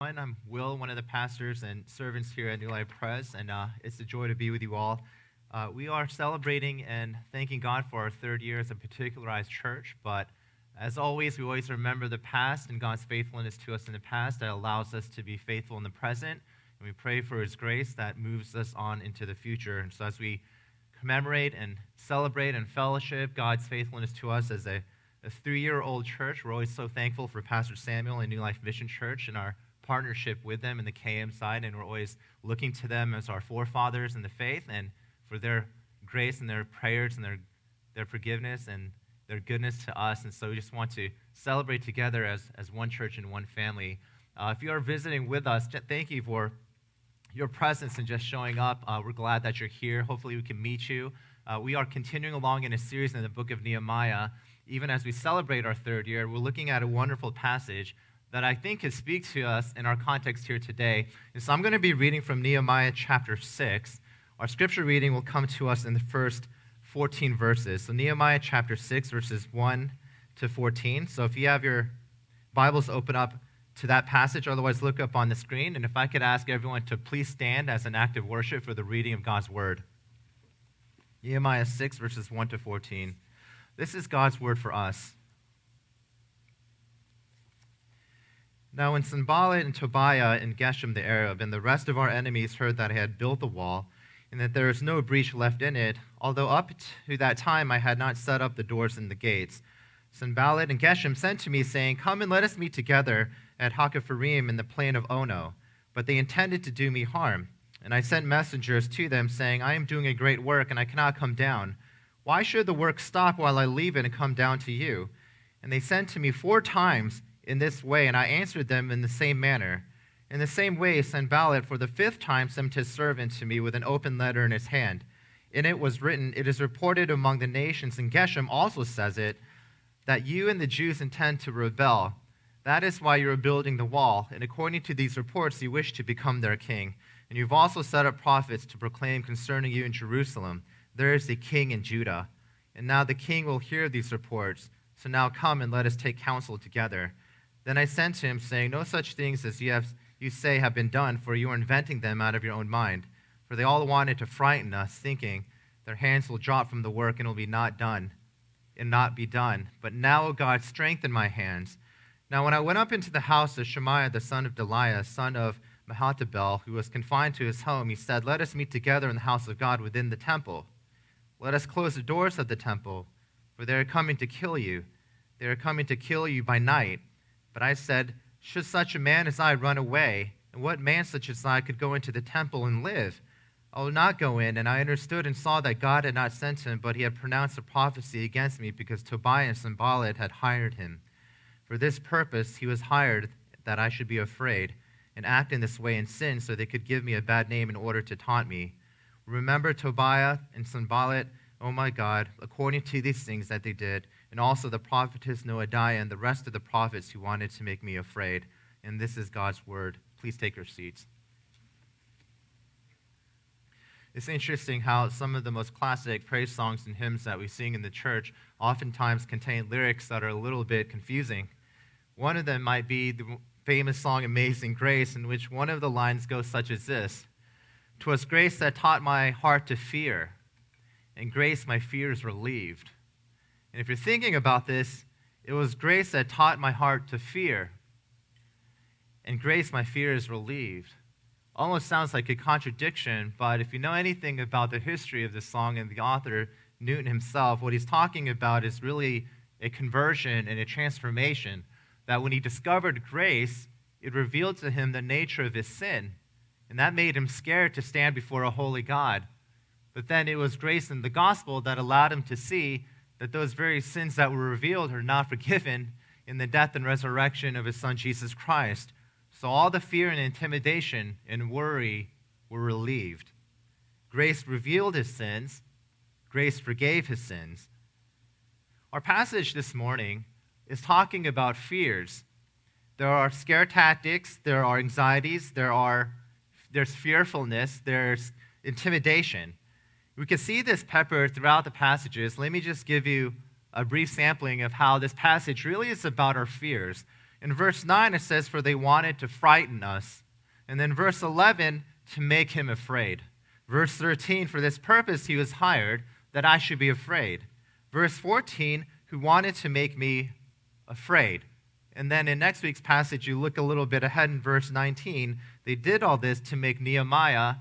I'm Will, one of the pastors and servants here at New Life Press, and uh, it's a joy to be with you all. Uh, we are celebrating and thanking God for our third year as a particularized church, but as always, we always remember the past and God's faithfulness to us in the past that allows us to be faithful in the present, and we pray for His grace that moves us on into the future. And so, as we commemorate and celebrate and fellowship God's faithfulness to us as a, a three year old church, we're always so thankful for Pastor Samuel and New Life Mission Church and our partnership with them in the KM side, and we're always looking to them as our forefathers in the faith and for their grace and their prayers and their, their forgiveness and their goodness to us. And so we just want to celebrate together as, as one church and one family. Uh, if you are visiting with us, thank you for your presence and just showing up. Uh, we're glad that you're here. Hopefully, we can meet you. Uh, we are continuing along in a series in the book of Nehemiah. Even as we celebrate our third year, we're looking at a wonderful passage that I think can speak to us in our context here today. And so I'm going to be reading from Nehemiah chapter 6. Our scripture reading will come to us in the first 14 verses. So, Nehemiah chapter 6, verses 1 to 14. So, if you have your Bibles open up to that passage, otherwise, look up on the screen. And if I could ask everyone to please stand as an act of worship for the reading of God's word. Nehemiah 6, verses 1 to 14. This is God's word for us. Now, when Sanballat and Tobiah and Geshem the Arab and the rest of our enemies heard that I had built the wall, and that there is no breach left in it, although up to that time I had not set up the doors and the gates, Sanballat and Geshem sent to me, saying, Come and let us meet together at Hakkephirim in the plain of Ono. But they intended to do me harm. And I sent messengers to them, saying, I am doing a great work, and I cannot come down. Why should the work stop while I leave it and come down to you? And they sent to me four times, in this way, and I answered them in the same manner. In the same way, Sanballat for the fifth time sent his servant to me with an open letter in his hand. In it was written, It is reported among the nations, and Geshem also says it, that you and the Jews intend to rebel. That is why you are building the wall, and according to these reports, you wish to become their king. And you've also set up prophets to proclaim concerning you in Jerusalem, There is a king in Judah. And now the king will hear these reports. So now come and let us take counsel together. Then I sent to him, saying, No such things as you, have, you say have been done, for you are inventing them out of your own mind. For they all wanted to frighten us, thinking, Their hands will drop from the work and will be not done, and not be done. But now, O God, strengthen my hands. Now, when I went up into the house of Shemaiah, the son of Delaiah, son of Mehetabel, who was confined to his home, he said, Let us meet together in the house of God within the temple. Let us close the doors of the temple, for they are coming to kill you. They are coming to kill you by night but I said, Should such a man as I run away? And what man such as I could go into the temple and live? I will not go in. And I understood and saw that God had not sent him, but he had pronounced a prophecy against me because Tobiah and Sanballat had hired him. For this purpose he was hired, that I should be afraid and act in this way and sin, so they could give me a bad name in order to taunt me. Remember Tobiah and Sanballat, oh my God, according to these things that they did and also the prophetess Noadiah and the rest of the prophets who wanted to make me afraid. And this is God's word. Please take your seats. It's interesting how some of the most classic praise songs and hymns that we sing in the church oftentimes contain lyrics that are a little bit confusing. One of them might be the famous song Amazing Grace, in which one of the lines goes such as this Twas grace that taught my heart to fear, and grace my fears relieved. And if you're thinking about this, it was grace that taught my heart to fear. And grace, my fear is relieved. Almost sounds like a contradiction, but if you know anything about the history of this song and the author, Newton himself, what he's talking about is really a conversion and a transformation. That when he discovered grace, it revealed to him the nature of his sin. And that made him scared to stand before a holy God. But then it was grace in the gospel that allowed him to see that those very sins that were revealed are not forgiven in the death and resurrection of his son Jesus Christ. So all the fear and intimidation and worry were relieved. Grace revealed his sins, grace forgave his sins. Our passage this morning is talking about fears. There are scare tactics, there are anxieties, there are there's fearfulness, there's intimidation. We can see this peppered throughout the passages. Let me just give you a brief sampling of how this passage really is about our fears. In verse 9, it says, For they wanted to frighten us. And then verse 11, to make him afraid. Verse 13, For this purpose he was hired, that I should be afraid. Verse 14, Who wanted to make me afraid. And then in next week's passage, you look a little bit ahead in verse 19. They did all this to make Nehemiah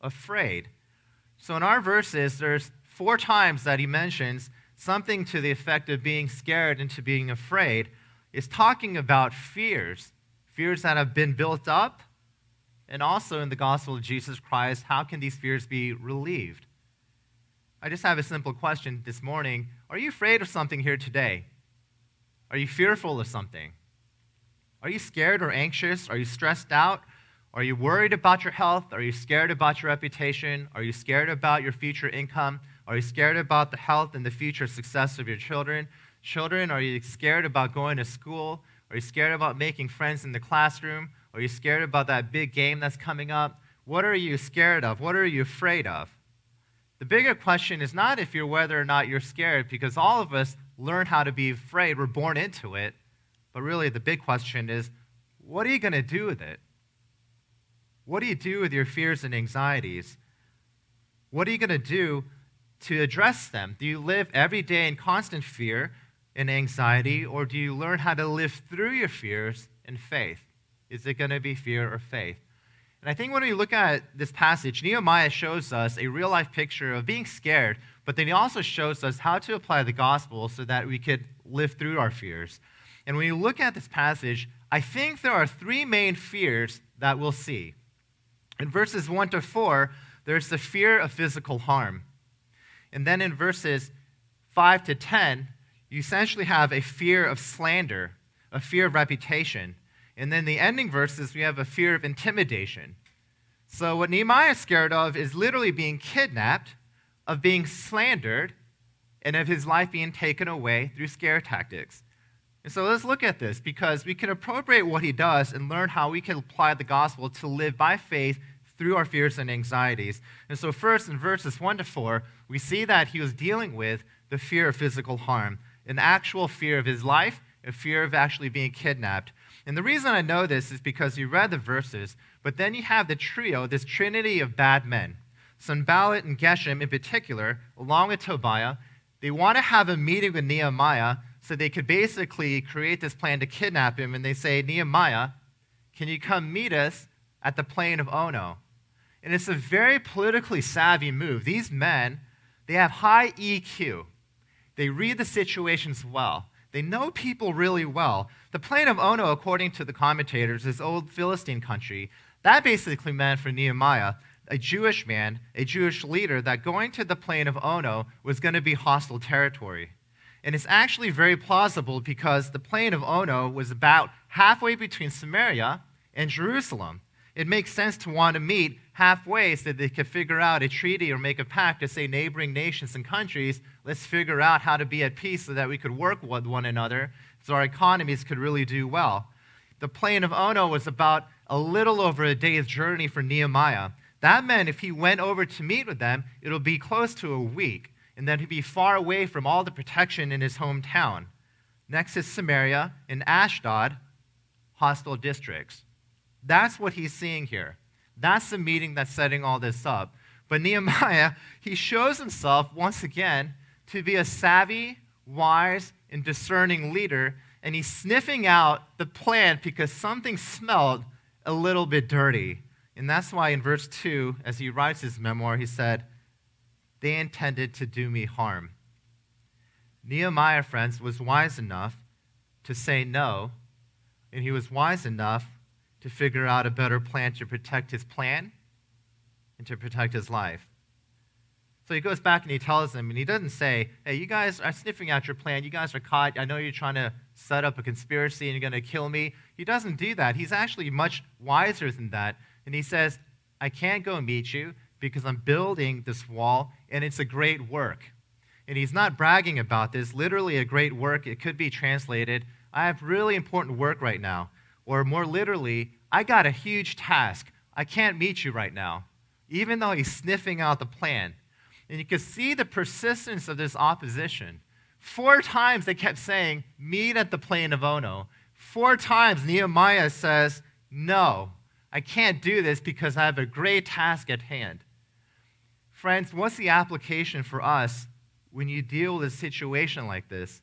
afraid. So in our verses, there's four times that he mentions something to the effect of being scared into being afraid. Is talking about fears, fears that have been built up, and also in the gospel of Jesus Christ, how can these fears be relieved? I just have a simple question this morning. Are you afraid of something here today? Are you fearful of something? Are you scared or anxious? Are you stressed out? Are you worried about your health? Are you scared about your reputation? Are you scared about your future income? Are you scared about the health and the future success of your children? Children, are you scared about going to school? Are you scared about making friends in the classroom? Are you scared about that big game that's coming up? What are you scared of? What are you afraid of? The bigger question is not if you're whether or not you're scared, because all of us learn how to be afraid. We're born into it. But really, the big question is what are you going to do with it? What do you do with your fears and anxieties? What are you going to do to address them? Do you live every day in constant fear and anxiety, or do you learn how to live through your fears in faith? Is it going to be fear or faith? And I think when we look at this passage, Nehemiah shows us a real life picture of being scared, but then he also shows us how to apply the gospel so that we could live through our fears. And when you look at this passage, I think there are three main fears that we'll see. In verses 1 to 4, there's the fear of physical harm. And then in verses 5 to 10, you essentially have a fear of slander, a fear of reputation. And then the ending verses, we have a fear of intimidation. So, what Nehemiah is scared of is literally being kidnapped, of being slandered, and of his life being taken away through scare tactics. And so let's look at this because we can appropriate what he does and learn how we can apply the gospel to live by faith through our fears and anxieties. And so, first, in verses 1 to 4, we see that he was dealing with the fear of physical harm, an actual fear of his life, a fear of actually being kidnapped. And the reason I know this is because you read the verses, but then you have the trio, this trinity of bad men. Sanballat and Geshem, in particular, along with Tobiah, they want to have a meeting with Nehemiah so they could basically create this plan to kidnap him. And they say, Nehemiah, can you come meet us at the plain of Ono? And it's a very politically savvy move. These men, they have high EQ. They read the situations well. They know people really well. The plain of Ono, according to the commentators, is old Philistine country. That basically meant for Nehemiah, a Jewish man, a Jewish leader, that going to the plain of Ono was going to be hostile territory. And it's actually very plausible because the plain of Ono was about halfway between Samaria and Jerusalem. It makes sense to want to meet halfway so they could figure out a treaty or make a pact to say neighboring nations and countries, let's figure out how to be at peace so that we could work with one another so our economies could really do well. The plain of Ono was about a little over a day's journey for Nehemiah. That meant if he went over to meet with them, it'll be close to a week, and then he'd be far away from all the protection in his hometown. Next is Samaria and Ashdod, hostile districts. That's what he's seeing here. That's the meeting that's setting all this up. But Nehemiah, he shows himself once again to be a savvy, wise, and discerning leader, and he's sniffing out the plant because something smelled a little bit dirty. And that's why in verse 2, as he writes his memoir, he said, They intended to do me harm. Nehemiah, friends, was wise enough to say no, and he was wise enough to figure out a better plan to protect his plan and to protect his life. So he goes back and he tells them, and he doesn't say, Hey, you guys are sniffing out your plan. You guys are caught. I know you're trying to set up a conspiracy and you're going to kill me. He doesn't do that. He's actually much wiser than that. And he says, I can't go meet you because I'm building this wall and it's a great work. And he's not bragging about this, literally a great work. It could be translated, I have really important work right now. Or more literally, I got a huge task. I can't meet you right now. Even though he's sniffing out the plan. And you can see the persistence of this opposition. Four times they kept saying, Meet at the plain of Ono. Four times Nehemiah says, No, I can't do this because I have a great task at hand. Friends, what's the application for us when you deal with a situation like this?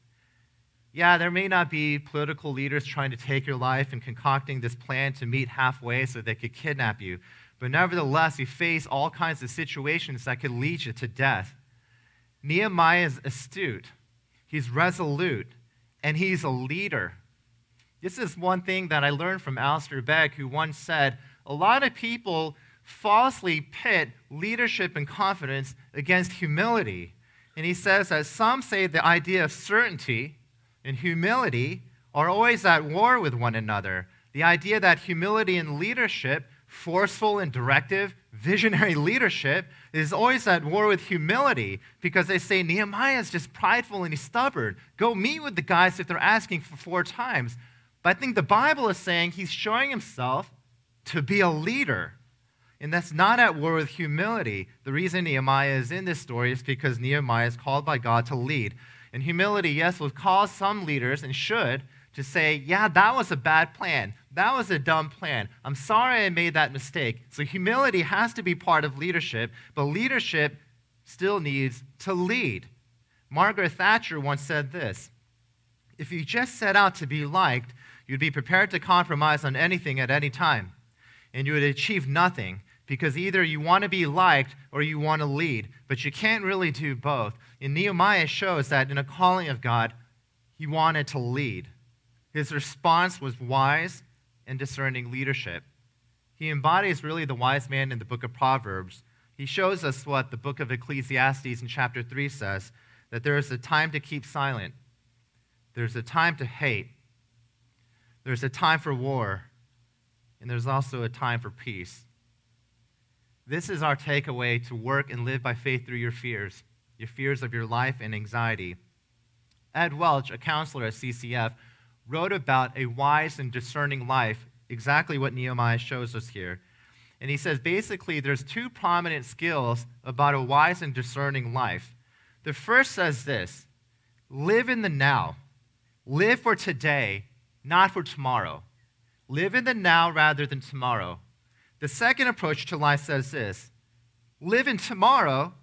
Yeah, there may not be political leaders trying to take your life and concocting this plan to meet halfway so they could kidnap you. But nevertheless, you face all kinds of situations that could lead you to death. Nehemiah is astute, he's resolute, and he's a leader. This is one thing that I learned from Alistair Begg, who once said a lot of people falsely pit leadership and confidence against humility. And he says that some say the idea of certainty and humility are always at war with one another. The idea that humility and leadership, forceful and directive, visionary leadership, is always at war with humility because they say Nehemiah is just prideful and he's stubborn. Go meet with the guys if they're asking for four times. But I think the Bible is saying he's showing himself to be a leader. And that's not at war with humility. The reason Nehemiah is in this story is because Nehemiah is called by God to lead. And humility, yes, will cause some leaders, and should, to say, yeah, that was a bad plan. That was a dumb plan. I'm sorry I made that mistake. So humility has to be part of leadership, but leadership still needs to lead. Margaret Thatcher once said this If you just set out to be liked, you'd be prepared to compromise on anything at any time, and you would achieve nothing because either you want to be liked or you want to lead, but you can't really do both. And Nehemiah shows that in a calling of God, he wanted to lead. His response was wise and discerning leadership. He embodies really the wise man in the book of Proverbs. He shows us what the book of Ecclesiastes in chapter 3 says that there is a time to keep silent, there's a time to hate, there's a time for war, and there's also a time for peace. This is our takeaway to work and live by faith through your fears, your fears of your life and anxiety. Ed Welch, a counselor at CCEF, wrote about a wise and discerning life, exactly what Nehemiah shows us here. And he says basically there's two prominent skills about a wise and discerning life. The first says this live in the now, live for today, not for tomorrow. Live in the now rather than tomorrow. The second approach to life says this live in tomorrow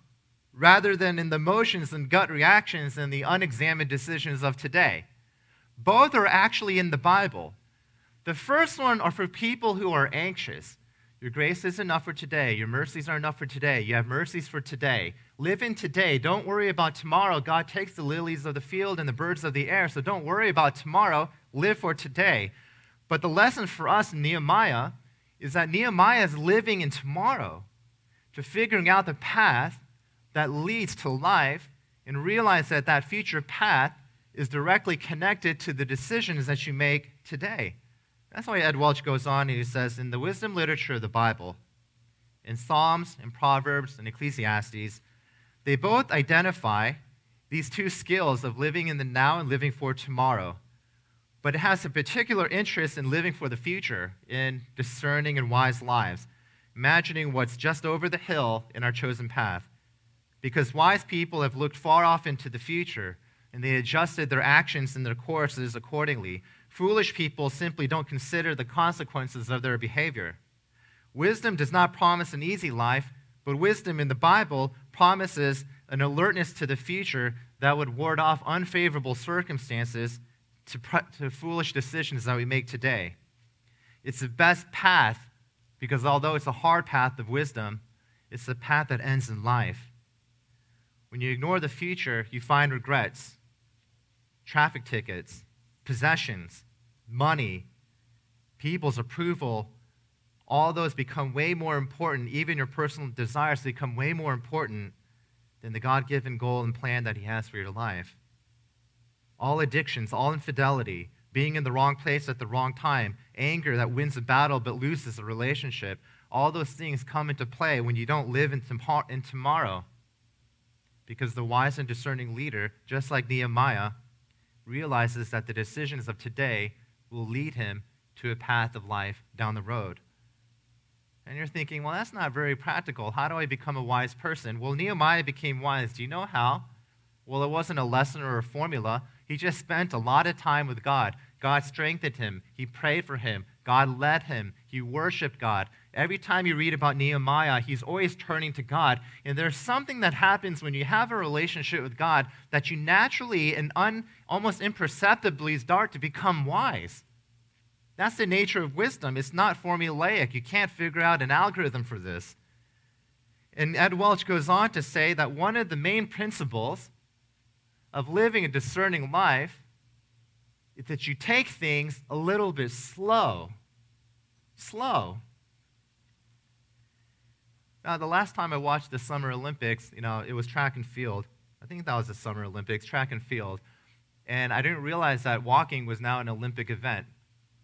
rather than in the emotions and gut reactions and the unexamined decisions of today. Both are actually in the Bible. The first one are for people who are anxious. Your grace is enough for today. Your mercies are enough for today. You have mercies for today. Live in today. Don't worry about tomorrow. God takes the lilies of the field and the birds of the air. So don't worry about tomorrow. Live for today. But the lesson for us in Nehemiah is that Nehemiah is living in tomorrow to figuring out the path that leads to life and realize that that future path is directly connected to the decisions that you make today. That's why Ed Welch goes on and he says in the wisdom literature of the Bible, in Psalms and Proverbs and Ecclesiastes, they both identify these two skills of living in the now and living for tomorrow but it has a particular interest in living for the future, in discerning and wise lives, imagining what's just over the hill in our chosen path. Because wise people have looked far off into the future and they adjusted their actions and their courses accordingly. Foolish people simply don't consider the consequences of their behavior. Wisdom does not promise an easy life, but wisdom in the Bible promises an alertness to the future that would ward off unfavorable circumstances to, to foolish decisions that we make today. It's the best path because although it's a hard path of wisdom, it's the path that ends in life. When you ignore the future, you find regrets, traffic tickets, possessions, money, people's approval. All those become way more important. Even your personal desires become way more important than the God given goal and plan that He has for your life all addictions, all infidelity, being in the wrong place at the wrong time, anger that wins a battle but loses a relationship, all those things come into play when you don't live in, in tomorrow. Because the wise and discerning leader, just like Nehemiah, realizes that the decisions of today will lead him to a path of life down the road. And you're thinking, well, that's not very practical. How do I become a wise person? Well, Nehemiah became wise. Do you know how? Well, it wasn't a lesson or a formula. He just spent a lot of time with God. God strengthened him. He prayed for him. God led him. He worshiped God. Every time you read about Nehemiah, he's always turning to God. And there's something that happens when you have a relationship with God that you naturally and un, almost imperceptibly start to become wise. That's the nature of wisdom. It's not formulaic. You can't figure out an algorithm for this. And Ed Welch goes on to say that one of the main principles of living a discerning life is that you take things a little bit slow. Slow. Now, the last time I watched the Summer Olympics, you know, it was track and field. I think that was the Summer Olympics, track and field. And I didn't realize that walking was now an Olympic event.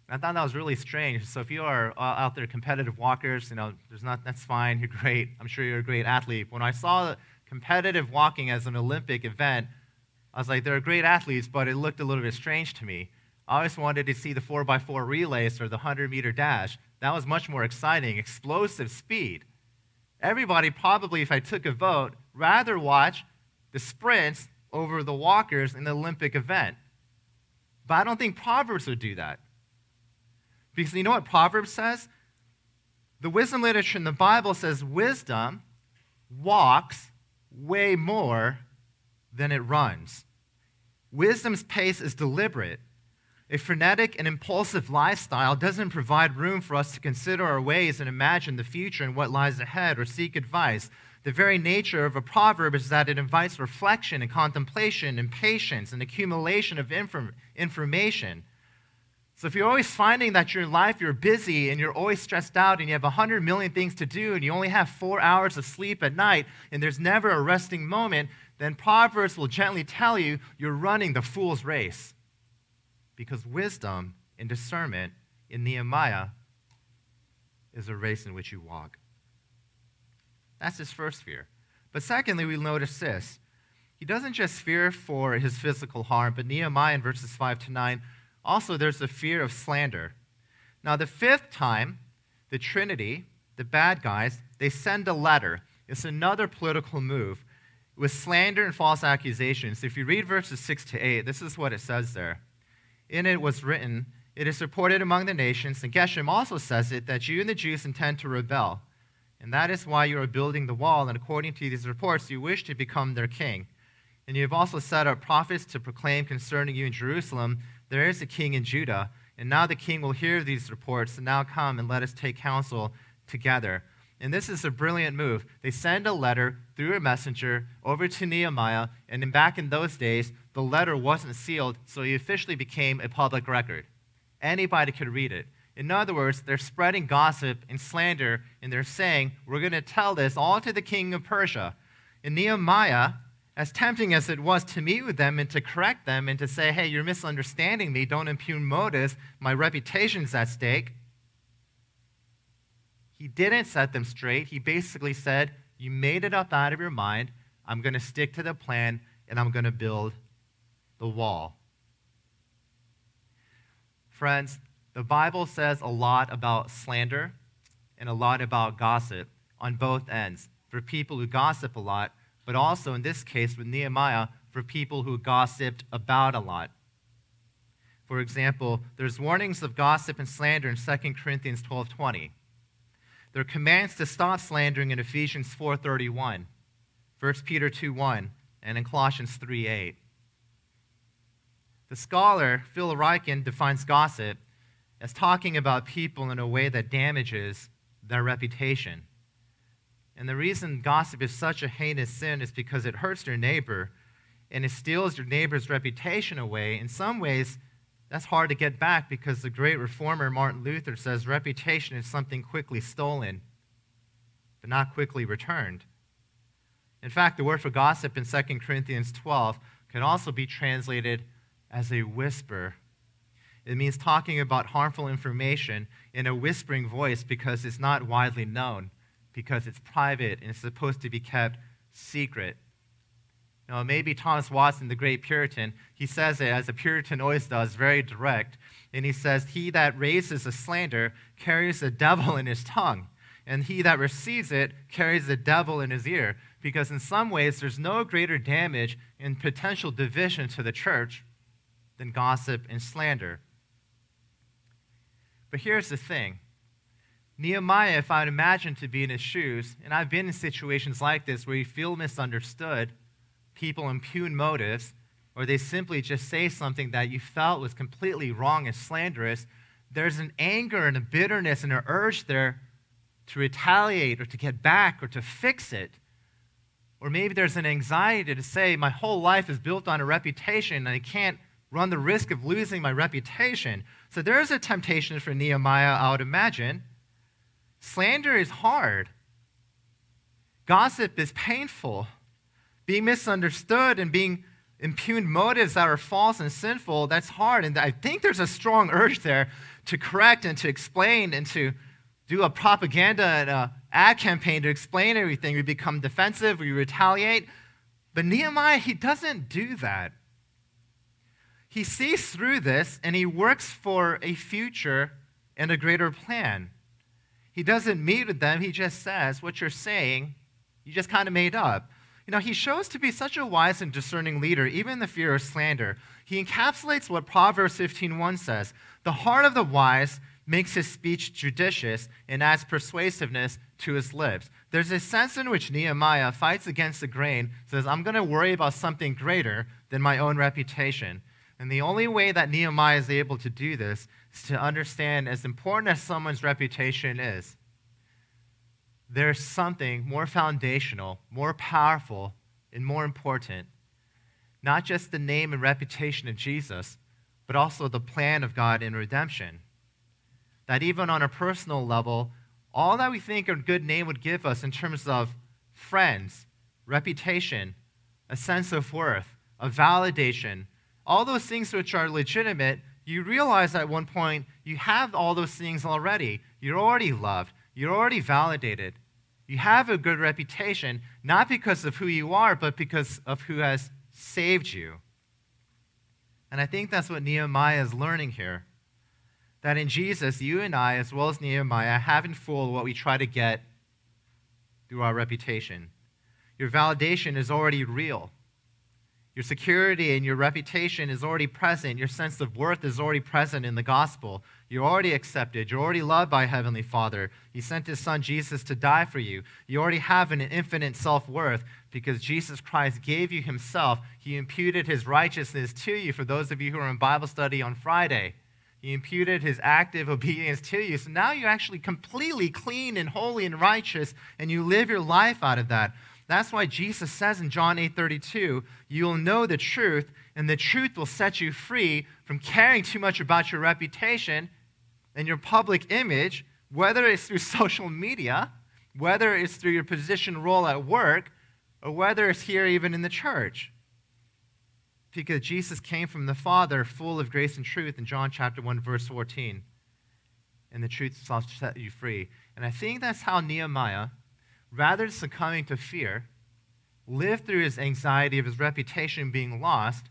I thought that was really strange. So if you are uh, out there competitive walkers, you know, there's not that's fine. You're great. I'm sure you're a great athlete. When I saw competitive walking as an Olympic event, I was like, they're great athletes, but it looked a little bit strange to me. I always wanted to see the 4x4 relays or the 100 meter dash. That was much more exciting, explosive speed. Everybody probably, if I took a vote, rather watch the sprints over the walkers in the Olympic event. But I don't think Proverbs would do that. Because you know what Proverbs says? The wisdom literature in the Bible says wisdom walks way more than it runs. Wisdom's pace is deliberate. A frenetic and impulsive lifestyle doesn't provide room for us to consider our ways and imagine the future and what lies ahead or seek advice. The very nature of a proverb is that it invites reflection and contemplation and patience and accumulation of inform- information. So if you're always finding that your life you're busy and you're always stressed out and you have 100 million things to do and you only have four hours of sleep at night and there's never a resting moment, then Proverbs will gently tell you you're running the fool's race. Because wisdom and discernment in Nehemiah is a race in which you walk. That's his first fear. But secondly, we notice this. He doesn't just fear for his physical harm, but Nehemiah in verses 5 to 9 also, there's the fear of slander. Now, the fifth time, the Trinity, the bad guys, they send a letter. It's another political move with slander and false accusations. If you read verses 6 to 8, this is what it says there. In it was written, It is reported among the nations, and Geshem also says it, that you and the Jews intend to rebel. And that is why you are building the wall, and according to these reports, you wish to become their king. And you have also set up prophets to proclaim concerning you in Jerusalem there is a king in Judah, and now the king will hear these reports, and now come and let us take counsel together. And this is a brilliant move. They send a letter through a messenger over to Nehemiah, and in back in those days, the letter wasn't sealed, so it officially became a public record. Anybody could read it. In other words, they're spreading gossip and slander, and they're saying, We're going to tell this all to the king of Persia. And Nehemiah as tempting as it was to meet with them and to correct them and to say, hey, you're misunderstanding me, don't impugn motives, my reputation's at stake, he didn't set them straight. He basically said, You made it up out of your mind. I'm going to stick to the plan and I'm going to build the wall. Friends, the Bible says a lot about slander and a lot about gossip on both ends. For people who gossip a lot, but also in this case with Nehemiah for people who gossiped about a lot. For example, there's warnings of gossip and slander in 2 Corinthians 12:20. There are commands to stop slandering in Ephesians 4:31, 1 Peter 2:1, and in Colossians 3:8. The scholar Phil Ryken defines gossip as talking about people in a way that damages their reputation. And the reason gossip is such a heinous sin is because it hurts your neighbor and it steals your neighbor's reputation away. In some ways, that's hard to get back because the great reformer Martin Luther says reputation is something quickly stolen, but not quickly returned. In fact, the word for gossip in 2 Corinthians 12 can also be translated as a whisper. It means talking about harmful information in a whispering voice because it's not widely known because it's private and it's supposed to be kept secret. Now, maybe Thomas Watson, the great Puritan, he says it as a Puritan always does, very direct. And he says, He that raises a slander carries the devil in his tongue, and he that receives it carries the devil in his ear. Because in some ways, there's no greater damage and potential division to the church than gossip and slander. But here's the thing Nehemiah, if I would imagine to be in his shoes, and I've been in situations like this where you feel misunderstood, people impugn motives, or they simply just say something that you felt was completely wrong and slanderous, there's an anger and a bitterness and an urge there to retaliate or to get back or to fix it. Or maybe there's an anxiety to say, my whole life is built on a reputation and I can't run the risk of losing my reputation. So there's a temptation for Nehemiah, I would imagine. Slander is hard, gossip is painful. Being misunderstood and being impugned motives that are false and sinful, that's hard. And I think there's a strong urge there to correct and to explain and to do a propaganda and a ad campaign to explain everything. We become defensive, we retaliate. But Nehemiah, he doesn't do that. He sees through this and he works for a future and a greater plan. He doesn't meet with them, he just says, What you're saying, you just kind of made up. You know, he shows to be such a wise and discerning leader, even in the fear of slander. He encapsulates what Proverbs 15:1 says. The heart of the wise makes his speech judicious and adds persuasiveness to his lips. There's a sense in which Nehemiah fights against the grain, says, I'm going to worry about something greater than my own reputation. And the only way that Nehemiah is able to do this is to understand, as important as someone's reputation is, there's something more foundational, more powerful, and more important. Not just the name and reputation of Jesus, but also the plan of God in redemption. That even on a personal level, all that we think a good name would give us in terms of friends, reputation, a sense of worth, a validation, all those things which are legitimate, you realize at one point you have all those things already. You're already loved. You're already validated. You have a good reputation, not because of who you are, but because of who has saved you. And I think that's what Nehemiah is learning here. That in Jesus, you and I, as well as Nehemiah, have in full what we try to get through our reputation. Your validation is already real. Your security and your reputation is already present. Your sense of worth is already present in the gospel. You're already accepted. You're already loved by Heavenly Father. He sent His Son Jesus to die for you. You already have an infinite self worth because Jesus Christ gave you Himself. He imputed His righteousness to you for those of you who are in Bible study on Friday. He imputed His active obedience to you. So now you're actually completely clean and holy and righteous, and you live your life out of that. That's why Jesus says in John 8:32, "You'll know the truth, and the truth will set you free from caring too much about your reputation and your public image, whether it's through social media, whether it's through your position role at work, or whether it's here even in the church." Because Jesus came from the Father, full of grace and truth in John chapter 1 verse 14. And the truth shall set you free. And I think that's how Nehemiah rather than succumbing to fear, lived through his anxiety of his reputation being lost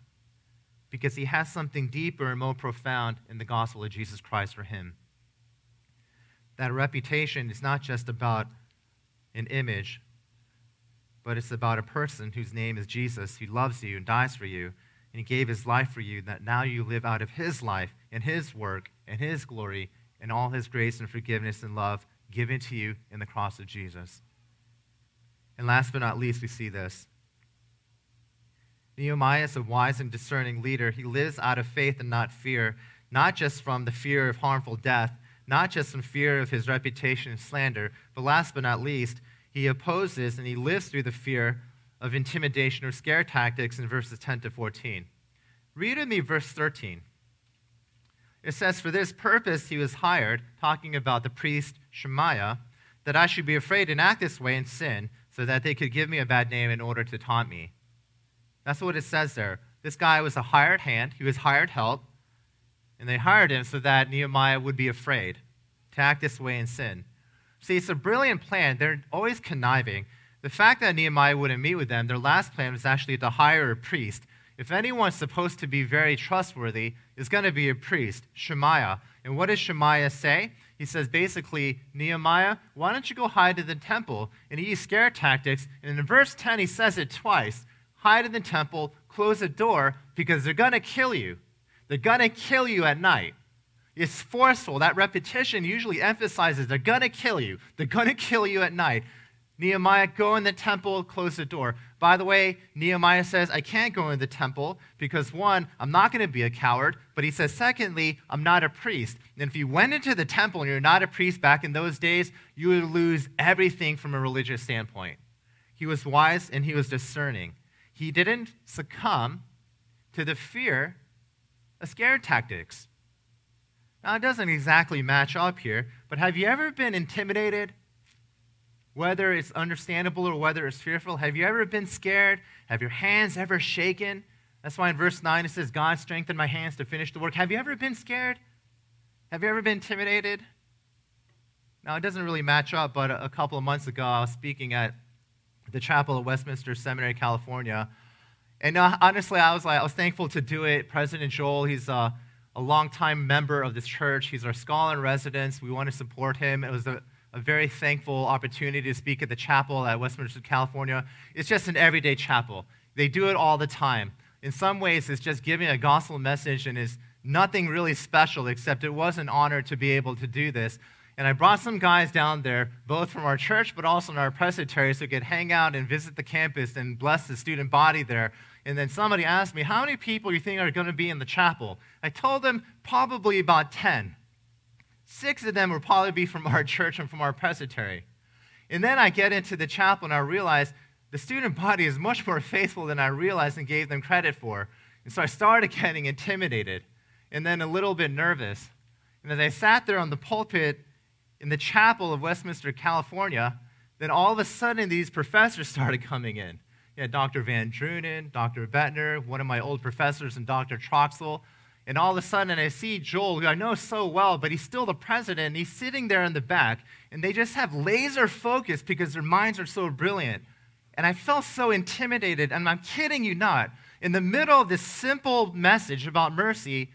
because he has something deeper and more profound in the gospel of Jesus Christ for him. That reputation is not just about an image, but it's about a person whose name is Jesus, who loves you and dies for you, and he gave his life for you, that now you live out of his life and his work and his glory and all his grace and forgiveness and love given to you in the cross of Jesus. And last but not least, we see this. Nehemiah is a wise and discerning leader. He lives out of faith and not fear, not just from the fear of harmful death, not just from fear of his reputation and slander, but last but not least, he opposes and he lives through the fear of intimidation or scare tactics in verses 10 to 14. Read with me verse 13. It says, For this purpose he was hired, talking about the priest Shemaiah, that I should be afraid and act this way and sin so that they could give me a bad name in order to taunt me. That's what it says there. This guy was a hired hand, he was hired help, and they hired him so that Nehemiah would be afraid to act this way in sin. See, it's a brilliant plan. They're always conniving. The fact that Nehemiah wouldn't meet with them, their last plan was actually to hire a priest. If anyone's supposed to be very trustworthy, it's going to be a priest, Shemaiah. And what does Shemaiah say? he says basically, Nehemiah, why don't you go hide in the temple? And he uses scare tactics. And in verse 10, he says it twice hide in the temple, close the door, because they're going to kill you. They're going to kill you at night. It's forceful. That repetition usually emphasizes they're going to kill you. They're going to kill you at night. Nehemiah, go in the temple, close the door. By the way, Nehemiah says, I can't go in the temple because, one, I'm not going to be a coward. But he says, secondly, I'm not a priest. And if you went into the temple and you're not a priest back in those days, you would lose everything from a religious standpoint. He was wise and he was discerning. He didn't succumb to the fear of scare tactics. Now, it doesn't exactly match up here, but have you ever been intimidated whether it's understandable or whether it's fearful. Have you ever been scared? Have your hands ever shaken? That's why in verse 9 it says, God strengthened my hands to finish the work. Have you ever been scared? Have you ever been intimidated? Now, it doesn't really match up, but a couple of months ago, I was speaking at the chapel at Westminster Seminary, California. And uh, honestly, I was like, I was thankful to do it. President Joel, he's a, a longtime member of this church. He's our scholar in residence. We want to support him. It was a a very thankful opportunity to speak at the chapel at Westminster, California. It's just an everyday chapel. They do it all the time. In some ways, it's just giving a gospel message and is nothing really special, except it was an honor to be able to do this. And I brought some guys down there, both from our church, but also in our presbytery, so we could hang out and visit the campus and bless the student body there. And then somebody asked me, How many people you think are going to be in the chapel? I told them probably about 10. Six of them will probably be from our church and from our presbytery. And then I get into the chapel and I realize the student body is much more faithful than I realized and gave them credit for. And so I started getting intimidated and then a little bit nervous. And as I sat there on the pulpit in the chapel of Westminster, California, then all of a sudden these professors started coming in. You had Dr. Van Drunen, Dr. Bettner, one of my old professors, and Dr. Troxel. And all of a sudden, I see Joel, who I know so well, but he's still the president. And he's sitting there in the back, and they just have laser focus because their minds are so brilliant. And I felt so intimidated, and I'm kidding you not. In the middle of this simple message about mercy,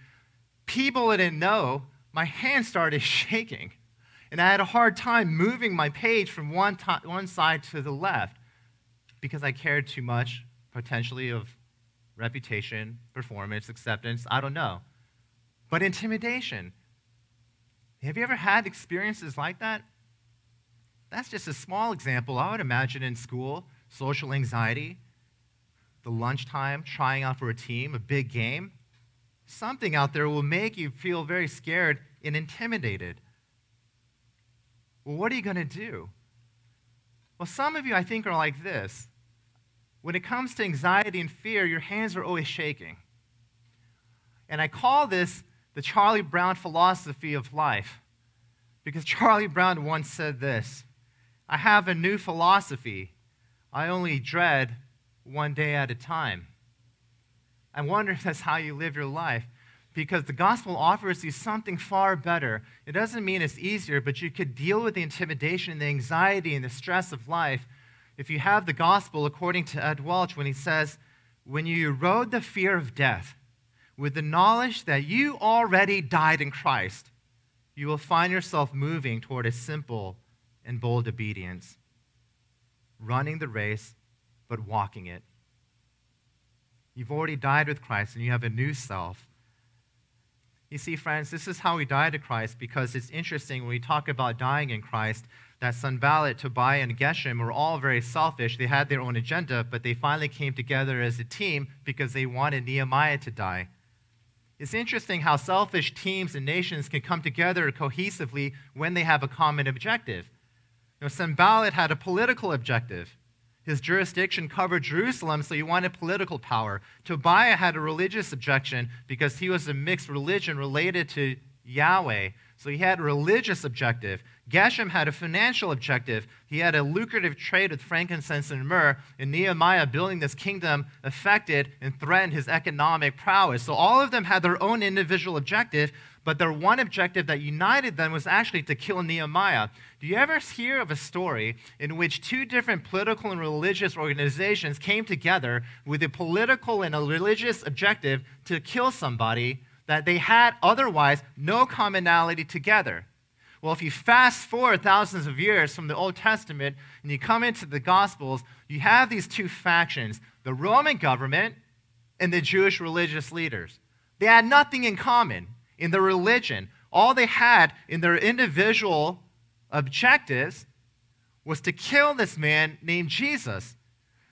people I didn't know, my hand started shaking. And I had a hard time moving my page from one, to- one side to the left because I cared too much, potentially, of reputation, performance, acceptance, I don't know. But intimidation. Have you ever had experiences like that? That's just a small example. I would imagine in school, social anxiety, the lunchtime, trying out for a team, a big game. Something out there will make you feel very scared and intimidated. Well, what are you going to do? Well, some of you, I think, are like this when it comes to anxiety and fear, your hands are always shaking. And I call this the Charlie Brown philosophy of life because Charlie Brown once said this I have a new philosophy. I only dread one day at a time. I wonder if that's how you live your life because the gospel offers you something far better. It doesn't mean it's easier, but you could deal with the intimidation and the anxiety and the stress of life if you have the gospel according to Ed Welch when he says, When you erode the fear of death with the knowledge that you already died in Christ, you will find yourself moving toward a simple and bold obedience, running the race, but walking it. You've already died with Christ and you have a new self. You see, friends, this is how we die to Christ because it's interesting when we talk about dying in Christ that Sanballat, Tobiah, and Geshem were all very selfish. They had their own agenda, but they finally came together as a team because they wanted Nehemiah to die. It's interesting how selfish teams and nations can come together cohesively when they have a common objective. You know, Sanballat had a political objective. His jurisdiction covered Jerusalem, so he wanted political power. Tobiah had a religious objection because he was a mixed religion related to Yahweh. So he had a religious objective. Geshem had a financial objective. He had a lucrative trade with frankincense and myrrh, and Nehemiah building this kingdom affected and threatened his economic prowess. So all of them had their own individual objective, but their one objective that united them was actually to kill Nehemiah. Do you ever hear of a story in which two different political and religious organizations came together with a political and a religious objective to kill somebody that they had otherwise no commonality together? Well, if you fast forward thousands of years from the Old Testament and you come into the Gospels, you have these two factions the Roman government and the Jewish religious leaders. They had nothing in common in their religion. All they had in their individual objectives was to kill this man named Jesus.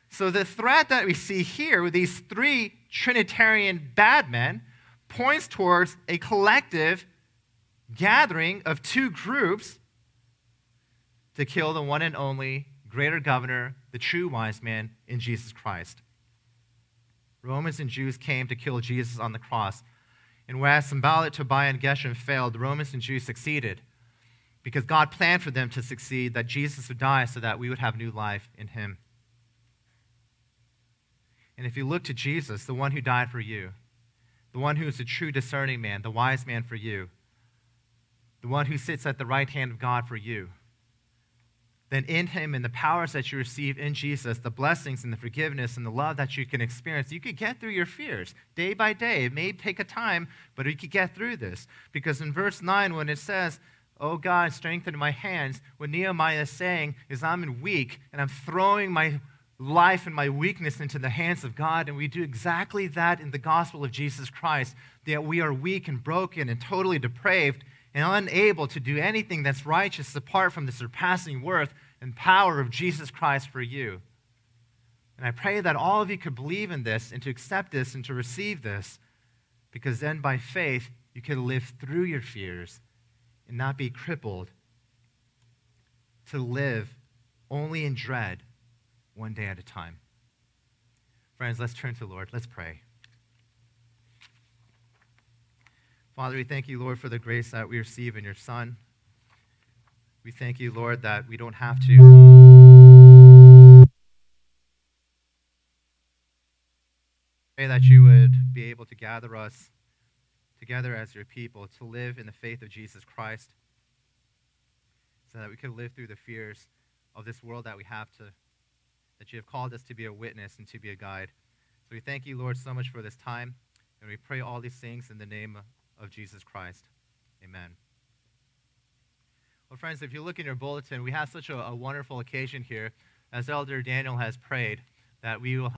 So the threat that we see here with these three Trinitarian bad men points towards a collective gathering of two groups to kill the one and only greater governor, the true wise man in Jesus Christ. Romans and Jews came to kill Jesus on the cross. And whereas Sanballat, Tobiah, and Geshem failed, the Romans and Jews succeeded because God planned for them to succeed, that Jesus would die so that we would have new life in him. And if you look to Jesus, the one who died for you, the one who is the true discerning man, the wise man for you, the one who sits at the right hand of God for you, then in him and the powers that you receive in Jesus, the blessings and the forgiveness and the love that you can experience, you could get through your fears day by day. It may take a time, but you could get through this. Because in verse 9, when it says, Oh God, strengthen my hands, what Nehemiah is saying is, I'm weak and I'm throwing my life and my weakness into the hands of God. And we do exactly that in the gospel of Jesus Christ, that we are weak and broken and totally depraved and unable to do anything that's righteous apart from the surpassing worth and power of Jesus Christ for you. And I pray that all of you could believe in this and to accept this and to receive this, because then by faith you can live through your fears and not be crippled to live only in dread one day at a time. Friends, let's turn to the Lord. Let's pray. Father, we thank you, Lord, for the grace that we receive in your Son. We thank you, Lord, that we don't have to pray that you would be able to gather us together as your people to live in the faith of Jesus Christ so that we could live through the fears of this world that we have to that you have called us to be a witness and to be a guide. So we thank you, Lord, so much for this time, and we pray all these things in the name of Jesus Christ. Amen. Well, friends, if you look in your bulletin, we have such a, a wonderful occasion here, as Elder Daniel has prayed, that we will